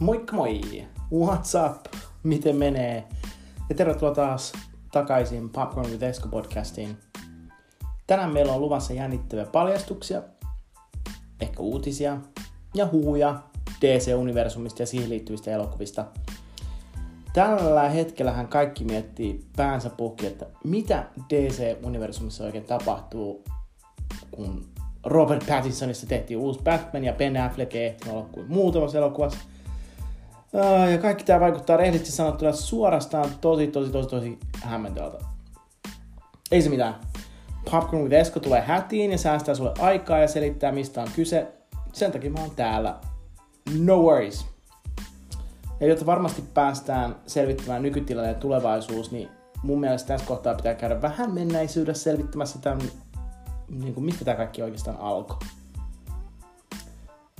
Moikka moi! What's up? Miten menee? Ja tervetuloa taas takaisin Popcorn with Esko podcastiin. Tänään meillä on luvassa jännittäviä paljastuksia, ehkä uutisia ja huhuja DC-universumista ja siihen liittyvistä elokuvista. Tällä hetkellähän kaikki miettii päänsä puhki, että mitä DC-universumissa oikein tapahtuu, kun Robert Pattinsonista tehtiin uusi Batman ja Ben Affleck ei ehtinyt olla kuin muutamassa elokuvassa. Ja kaikki tämä vaikuttaa rehellisesti sanottuna suorastaan tosi, tosi, tosi, tosi hämmentävältä. Ei se mitään. Popcorn with Esko tulee hätiin ja säästää sulle aikaa ja selittää mistä on kyse. Sen takia mä oon täällä. No worries. Ja jotta varmasti päästään selvittämään nykytilanne ja tulevaisuus, niin mun mielestä tässä kohtaa pitää käydä vähän mennäisyydessä selvittämässä tämän, niin kuin mistä tämä kaikki oikeastaan alkoi.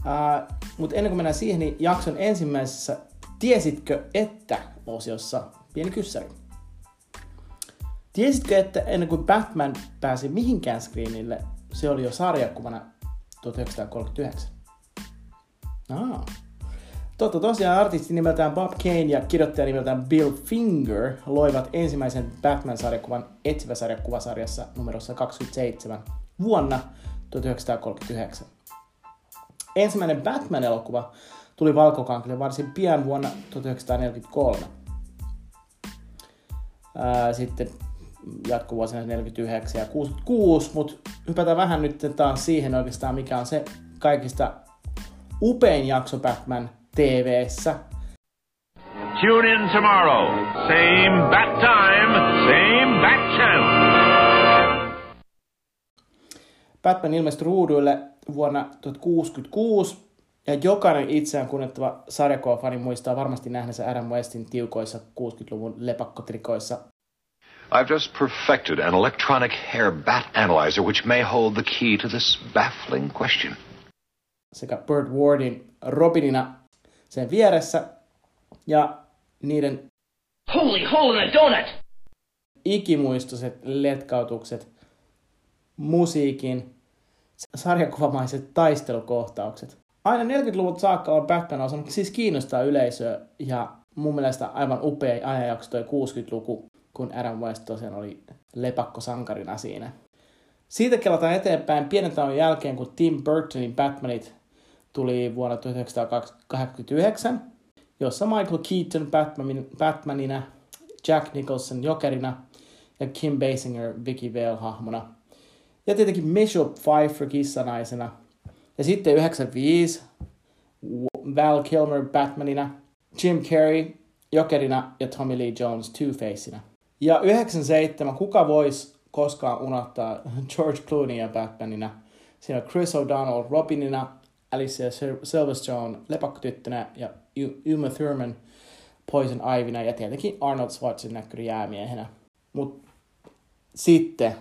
Uh, Mutta ennen kuin mennään siihen, niin jakson ensimmäisessä Tiesitkö että osiossa pieni kyssäri. Tiesitkö, että ennen kuin Batman pääsi mihinkään screenille, se oli jo sarjakuvana 1939? Ah. Totta tosiaan artisti nimeltään Bob Kane ja kirjoittaja nimeltään Bill Finger loivat ensimmäisen Batman-sarjakuvan etsivä sarjakuvasarjassa numerossa 27 vuonna 1939. Ensimmäinen Batman-elokuva tuli valkokankille varsin pian vuonna 1943. Ää, sitten jatkuvuosina 49 ja 66, mutta hypätään vähän nyt taas siihen oikeastaan, mikä on se kaikista upein jakso Batman TV:ssä. Tune in tomorrow. Same bat time, same bat channel. Batman ilmestyi ruuduille vuonna 1966 ja jokainen itseään kunnettava sarjakuvafani muistaa varmasti nähneensä Adam Westin tiukoissa 60-luvun lepakkotrikoissa. I've just perfected an electronic hair bat analyzer which may hold the key to this baffling question. sekä Burt Wardin Robinina sen vieressä ja niiden Holy hole in a donut! ikimuistoiset letkautukset, musiikin, sarjakuvamaiset taistelukohtaukset. Aina 40-luvulta saakka on Batman osannut siis kiinnostaa yleisöä ja mun mielestä aivan upea ajanjakso toi 60-luku, kun Adam West tosiaan oli lepakkosankarina siinä. Siitä kelataan eteenpäin pienen tauon jälkeen, kun Tim Burtonin Batmanit tuli vuonna 1989, jossa Michael Keaton Batman, Batmanina, Jack Nicholson Jokerina ja Kim Basinger Vicky Vale hahmona. Ja tietenkin Michelle Pfeiffer kissanaisena. Ja sitten 95 Val Kilmer Batmanina, Jim Carrey Jokerina ja Tommy Lee Jones Two-Faceina. Ja 97 kuka voisi koskaan unohtaa George Clooneyä Batmanina. Siinä on Chris O'Donnell Robinina, Alicia Sil- Silverstone lepakkotyttönä ja Uma Thurman Poison Ivyna ja tietenkin Arnold Schwarzenegger jäämiehenä. Mutta sitten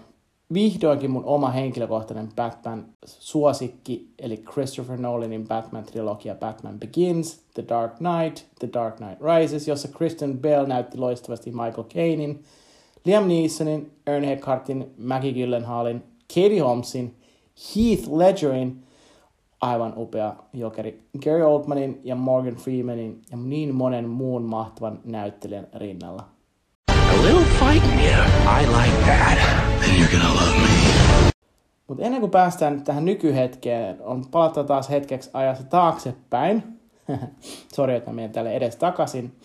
vihdoinkin mun oma henkilökohtainen Batman-suosikki, eli Christopher Nolanin Batman-trilogia Batman Begins, The Dark Knight, The Dark Knight Rises, jossa Kristen Bell näytti loistavasti Michael Cainein, Liam Neesonin, Ern Eckhartin, Maggie Gyllenhaalin, Katie Holmesin, Heath Ledgerin, aivan upea jokeri, Gary Oldmanin ja Morgan Freemanin ja niin monen muun mahtavan näyttelijän rinnalla. A little fighting, yeah. I like that. Then you're gonna love me. Mutta ennen kuin päästään nyt tähän nykyhetkeen, on palattava taas hetkeksi ajassa taaksepäin. Sori, että mä menen tälle edes takaisin.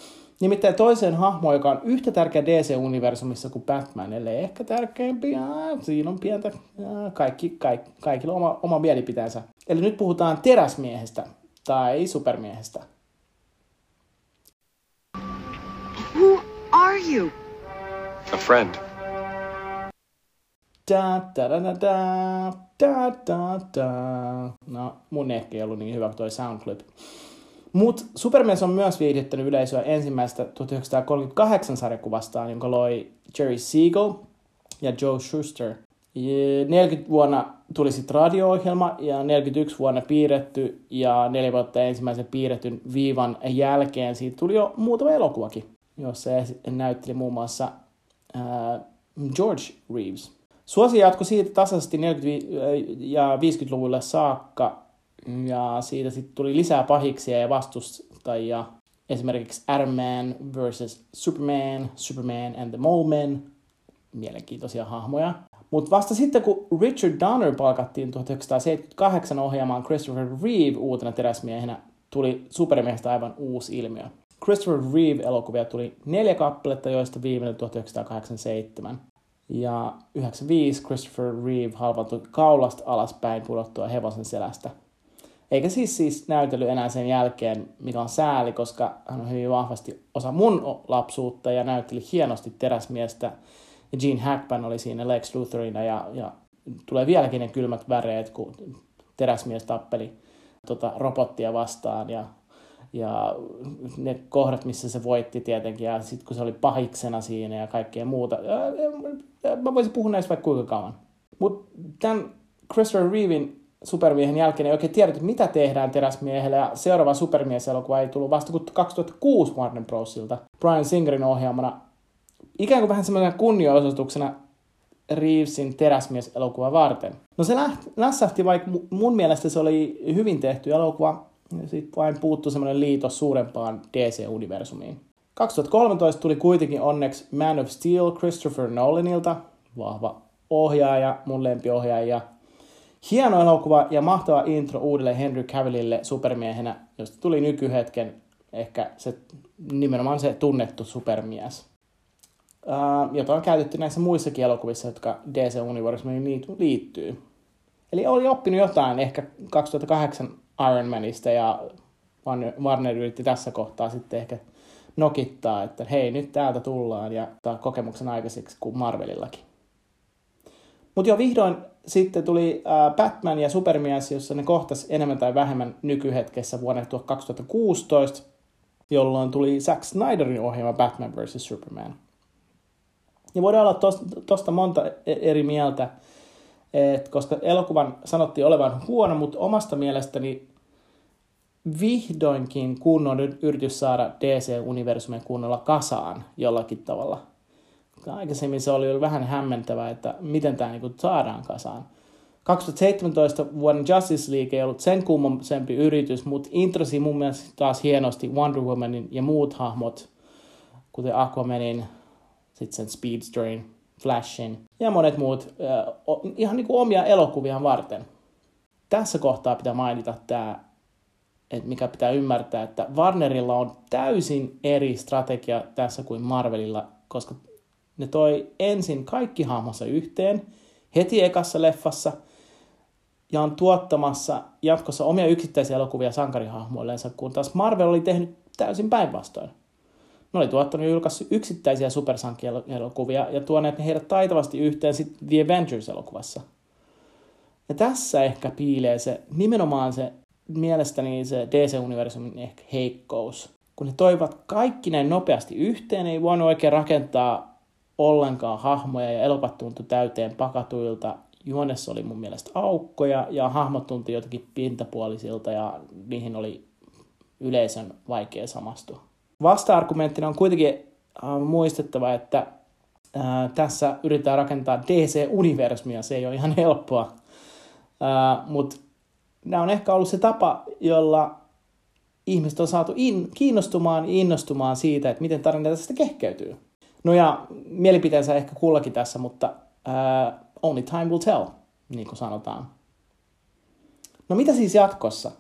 Nimittäin toiseen hahmoon, joka on yhtä tärkeä DC-universumissa kuin Batman, ellei ehkä tärkeämpi. Siinä on pientä, kaikki, kaikki, kaikilla oma, oma mielipiteensä. Eli nyt puhutaan teräsmiehestä tai supermiehestä. Who are you? A friend. Da, da, da, da, da, da, da, da. No, mun ehkä ei ollut niin hyvä kuin toi soundclip. Mut Supermies on myös viihdyttänyt yleisöä ensimmäistä 1938 sarjakuvastaan, jonka loi Jerry Siegel ja Joe Schuster. Ja 40 vuonna tuli sitten radio-ohjelma ja 41 vuonna piirretty ja neljä vuotta ensimmäisen piirretyn viivan jälkeen siitä tuli jo muutama elokuvakin, jossa näytteli muun muassa ää, George Reeves. Suosi jatkui siitä tasaisesti 40- ja 50-luvulle saakka Ja siitä sitten tuli lisää pahiksia ja vastustajia. Esimerkiksi Iron Man vs. Superman, Superman and the Mole Man. Mielenkiintoisia hahmoja. Mutta vasta sitten, kun Richard Donner palkattiin 1978 ohjaamaan Christopher Reeve uutena teräsmiehenä, tuli supermiehestä aivan uusi ilmiö. Christopher Reeve-elokuvia tuli neljä kappaletta, joista viimeinen 1987. Ja 95 Christopher Reeve halvaantui kaulasta alaspäin pudottua hevosen selästä. Eikä siis, siis näytellyt enää sen jälkeen, mikä on sääli, koska hän on hyvin vahvasti osa mun lapsuutta ja näytteli hienosti teräsmiestä. Ja Gene Hackman oli siinä Lex Lutherina ja, ja tulee vieläkin ne kylmät väreet, kun teräsmies tappeli tota, robottia vastaan ja ja ne kohdat, missä se voitti tietenkin, ja sitten kun se oli pahiksena siinä ja kaikkea muuta. Mä voisin puhua näistä vaikka kuinka kauan. Mutta tämän Christopher Reevin supermiehen jälkeen ei oikein tiedetty, mitä tehdään teräsmiehelle, ja seuraava supermieselokuva ei tullut vasta kuin 2006 Warner Brosilta, Brian Singerin ohjaamana. Ikään kuin vähän semmoisena kunnioituksena Reevesin teräsmies-elokuva varten. No se lässähti, vaikka mun mielestä se oli hyvin tehty elokuva, sitten vain puuttuu semmoinen liitos suurempaan DC-universumiin. 2013 tuli kuitenkin onneksi Man of Steel Christopher Nolanilta, vahva ohjaaja, mun lempiohjaaja. Hieno elokuva ja mahtava intro uudelle Henry Cavillille supermiehenä, josta tuli nykyhetken ehkä se, nimenomaan se tunnettu supermies. Uh, jota on käytetty näissä muissakin elokuvissa, jotka DC-universumiin liittyy. Eli oli oppinut jotain ehkä 2008 Iron Manista ja Warner yritti tässä kohtaa sitten ehkä nokittaa, että hei, nyt täältä tullaan ja tämä kokemuksen aikaiseksi kuin Marvelillakin. Mutta jo vihdoin sitten tuli äh, Batman ja Supermies, jossa ne kohtas enemmän tai vähemmän nykyhetkessä vuonna 2016, jolloin tuli Zack Snyderin ohjelma Batman vs. Superman. Ja voidaan olla tosta monta e-, eri mieltä, et koska elokuvan sanottiin olevan huono, mutta omasta mielestäni vihdoinkin kunnon yritys saada DC-universumin kunnolla kasaan jollakin tavalla. Aikaisemmin se oli vähän hämmentävää, että miten tämä niinku saadaan kasaan. 2017 vuoden Justice League ei ollut sen kummosempi yritys, mutta introsi mun mielestä taas hienosti Wonder Womanin ja muut hahmot, kuten Aquamanin, sitten sen Speedsterin, Flashin ja monet muut ihan niin kuin omia elokuvia varten. Tässä kohtaa pitää mainita tämä, että mikä pitää ymmärtää, että Warnerilla on täysin eri strategia tässä kuin Marvelilla, koska ne toi ensin kaikki hahmonsa yhteen heti ekassa leffassa ja on tuottamassa jatkossa omia yksittäisiä elokuvia sankarihahmoillensa, kun taas Marvel oli tehnyt täysin päinvastoin. Ne oli tuottanut ja yksittäisiä supersankielokuvia ja tuoneet heidät taitavasti yhteen sitten The Avengers-elokuvassa. Ja tässä ehkä piilee se, nimenomaan se, mielestäni se DC-universumin ehkä heikkous. Kun ne toivat kaikki näin nopeasti yhteen, ei voinut oikein rakentaa ollenkaan hahmoja ja elokuvat tuntui täyteen pakatuilta. Juonessa oli mun mielestä aukkoja ja hahmot tuntui jotenkin pintapuolisilta ja niihin oli yleisön vaikea samastua. Vasta-argumenttina on kuitenkin äh, muistettava, että äh, tässä yritetään rakentaa DC-universumia, se ei ole ihan helppoa, äh, mutta nämä on ehkä ollut se tapa, jolla ihmiset on saatu in, kiinnostumaan ja innostumaan siitä, että miten tarina tästä kehkeytyy. No ja mielipiteensä ehkä kullakin tässä, mutta uh, only time will tell, niin kuin sanotaan. No mitä siis jatkossa?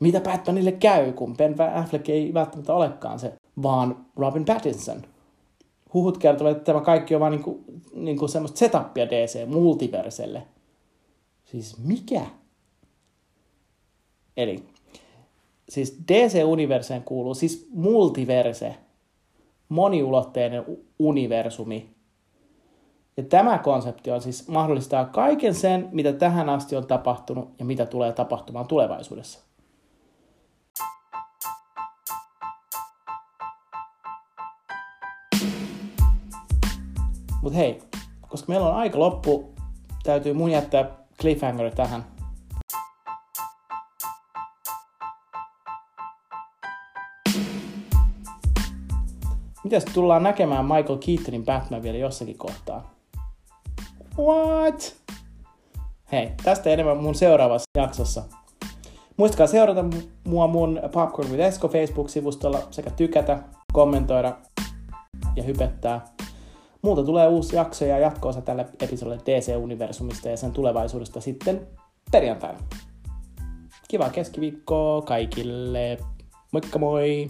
mitä Batmanille käy, kun Ben Affleck ei välttämättä olekaan se, vaan Robin Pattinson. Huhut kertovat, että tämä kaikki on vain niinku, niinku semmoista setupia DC-multiverselle. Siis mikä? Eli siis DC-universeen kuuluu siis multiverse, moniulotteinen universumi. Ja tämä konsepti on siis mahdollistaa kaiken sen, mitä tähän asti on tapahtunut ja mitä tulee tapahtumaan tulevaisuudessa. Mutta hei, koska meillä on aika loppu, täytyy mun jättää cliffhangeri tähän. Mitäs tullaan näkemään Michael Keatonin Batman vielä jossakin kohtaa? What? Hei, tästä enemmän mun seuraavassa jaksossa. Muistakaa seurata mua mun Popcorn with Esko Facebook-sivustolla sekä tykätä, kommentoida ja hypettää. Muuta tulee uusi jakso ja jatkoosa tälle episodille DC-universumista ja sen tulevaisuudesta sitten perjantaina. Kivaa keskiviikkoa kaikille. Moikka moi!